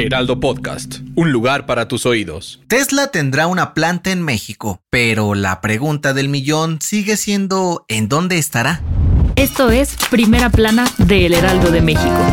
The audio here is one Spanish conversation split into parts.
Heraldo Podcast, un lugar para tus oídos. Tesla tendrá una planta en México, pero la pregunta del millón sigue siendo ¿en dónde estará? Esto es Primera Plana de El Heraldo de México.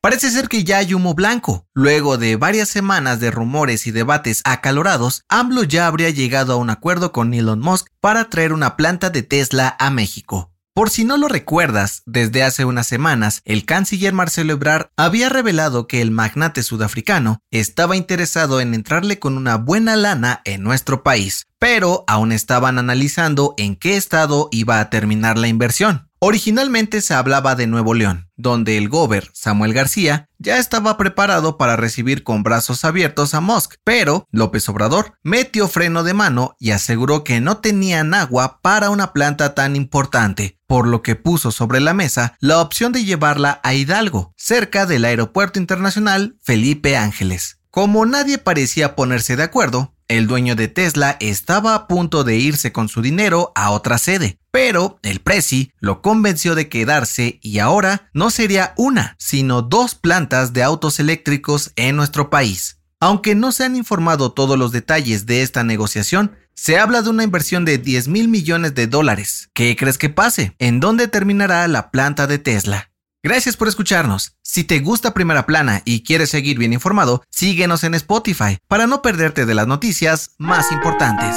Parece ser que ya hay humo blanco. Luego de varias semanas de rumores y debates acalorados, AMLO ya habría llegado a un acuerdo con Elon Musk para traer una planta de Tesla a México. Por si no lo recuerdas, desde hace unas semanas, el canciller Marcelo Ebrard había revelado que el magnate sudafricano estaba interesado en entrarle con una buena lana en nuestro país, pero aún estaban analizando en qué estado iba a terminar la inversión. Originalmente se hablaba de Nuevo León, donde el gober Samuel García ya estaba preparado para recibir con brazos abiertos a Musk, pero López Obrador metió freno de mano y aseguró que no tenían agua para una planta tan importante, por lo que puso sobre la mesa la opción de llevarla a Hidalgo, cerca del Aeropuerto Internacional Felipe Ángeles. Como nadie parecía ponerse de acuerdo, el dueño de Tesla estaba a punto de irse con su dinero a otra sede, pero el Prezi lo convenció de quedarse y ahora no sería una, sino dos plantas de autos eléctricos en nuestro país. Aunque no se han informado todos los detalles de esta negociación, se habla de una inversión de 10 mil millones de dólares. ¿Qué crees que pase? ¿En dónde terminará la planta de Tesla? Gracias por escucharnos. Si te gusta Primera Plana y quieres seguir bien informado, síguenos en Spotify para no perderte de las noticias más importantes.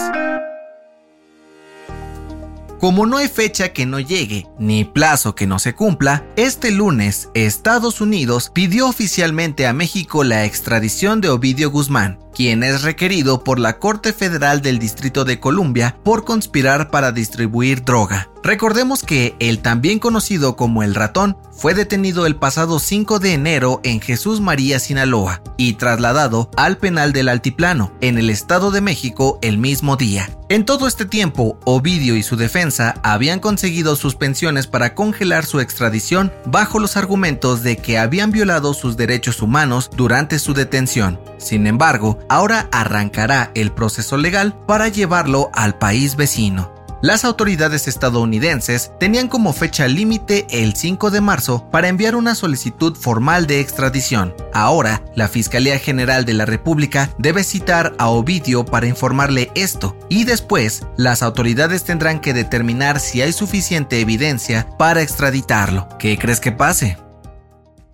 Como no hay fecha que no llegue, ni plazo que no se cumpla, este lunes Estados Unidos pidió oficialmente a México la extradición de Ovidio Guzmán, quien es requerido por la Corte Federal del Distrito de Columbia por conspirar para distribuir droga. Recordemos que el también conocido como el ratón fue detenido el pasado 5 de enero en Jesús María, Sinaloa, y trasladado al penal del Altiplano, en el Estado de México, el mismo día. En todo este tiempo, Ovidio y su defensa habían conseguido suspensiones para congelar su extradición bajo los argumentos de que habían violado sus derechos humanos durante su detención. Sin embargo, ahora arrancará el proceso legal para llevarlo al país vecino. Las autoridades estadounidenses tenían como fecha límite el 5 de marzo para enviar una solicitud formal de extradición. Ahora, la Fiscalía General de la República debe citar a Ovidio para informarle esto y después las autoridades tendrán que determinar si hay suficiente evidencia para extraditarlo. ¿Qué crees que pase?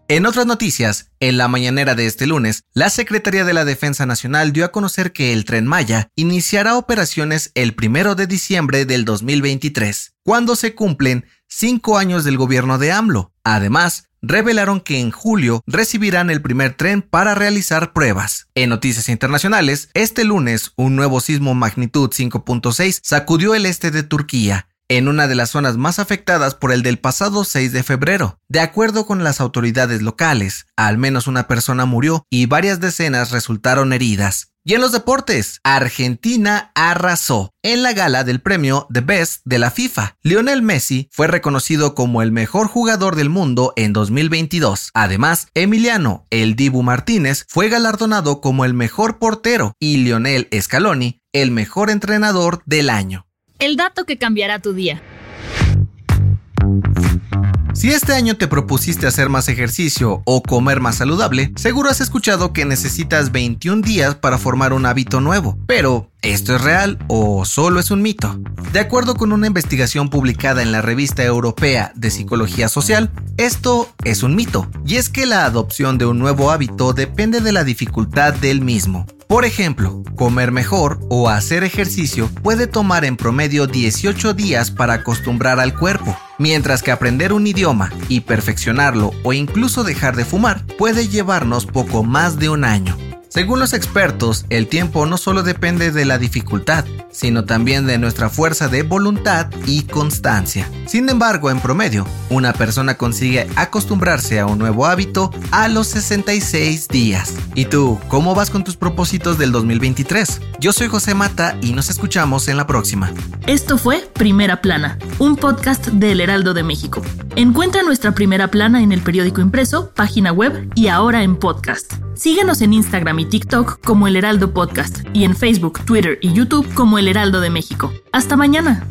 En otras noticias, en la mañanera de este lunes, la Secretaría de la Defensa Nacional dio a conocer que el tren Maya iniciará operaciones el 1 de diciembre del 2023, cuando se cumplen cinco años del gobierno de AMLO. Además, revelaron que en julio recibirán el primer tren para realizar pruebas. En noticias internacionales, este lunes un nuevo sismo magnitud 5.6 sacudió el este de Turquía en una de las zonas más afectadas por el del pasado 6 de febrero. De acuerdo con las autoridades locales, al menos una persona murió y varias decenas resultaron heridas. Y en los deportes, Argentina arrasó en la gala del premio The Best de la FIFA. Lionel Messi fue reconocido como el mejor jugador del mundo en 2022. Además, Emiliano El Dibu Martínez fue galardonado como el mejor portero y Lionel Scaloni el mejor entrenador del año. El dato que cambiará tu día. Si este año te propusiste hacer más ejercicio o comer más saludable, seguro has escuchado que necesitas 21 días para formar un hábito nuevo. Pero, ¿esto es real o solo es un mito? De acuerdo con una investigación publicada en la revista europea de Psicología Social, esto es un mito, y es que la adopción de un nuevo hábito depende de la dificultad del mismo. Por ejemplo, comer mejor o hacer ejercicio puede tomar en promedio 18 días para acostumbrar al cuerpo, mientras que aprender un idioma y perfeccionarlo o incluso dejar de fumar puede llevarnos poco más de un año. Según los expertos, el tiempo no solo depende de la dificultad, sino también de nuestra fuerza de voluntad y constancia. Sin embargo, en promedio, una persona consigue acostumbrarse a un nuevo hábito a los 66 días. ¿Y tú, cómo vas con tus propósitos del 2023? Yo soy José Mata y nos escuchamos en la próxima. Esto fue Primera Plana, un podcast del Heraldo de México. Encuentra nuestra Primera Plana en el periódico impreso, página web y ahora en podcast. Síguenos en Instagram y TikTok como El Heraldo Podcast y en Facebook, Twitter y YouTube como El Heraldo de México. Hasta mañana.